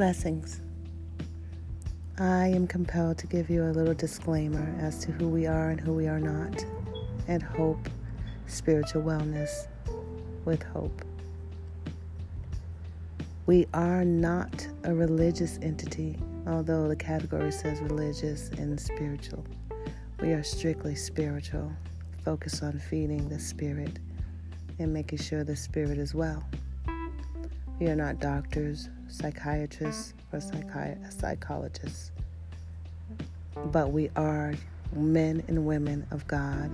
Blessings. I am compelled to give you a little disclaimer as to who we are and who we are not at Hope Spiritual Wellness with Hope. We are not a religious entity, although the category says religious and spiritual. We are strictly spiritual, focused on feeding the spirit and making sure the spirit is well. We are not doctors, psychiatrists, or psychi- psychologists, but we are men and women of God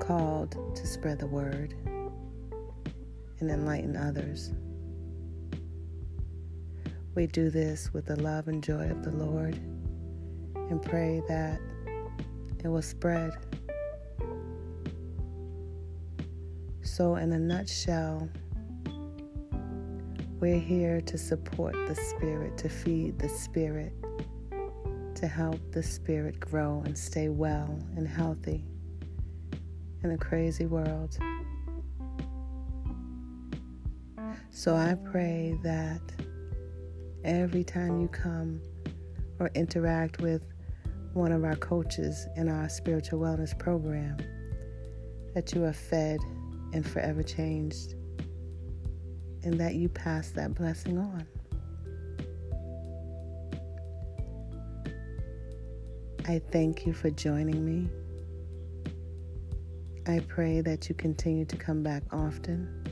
called to spread the word and enlighten others. We do this with the love and joy of the Lord and pray that it will spread. So, in a nutshell, we're here to support the Spirit, to feed the Spirit, to help the Spirit grow and stay well and healthy in a crazy world. So I pray that every time you come or interact with one of our coaches in our spiritual wellness program, that you are fed and forever changed and that you pass that blessing on. I thank you for joining me. I pray that you continue to come back often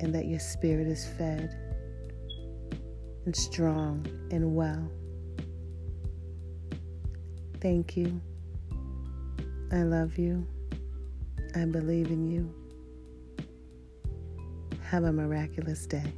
and that your spirit is fed and strong and well. Thank you. I love you. I believe in you. Have a miraculous day.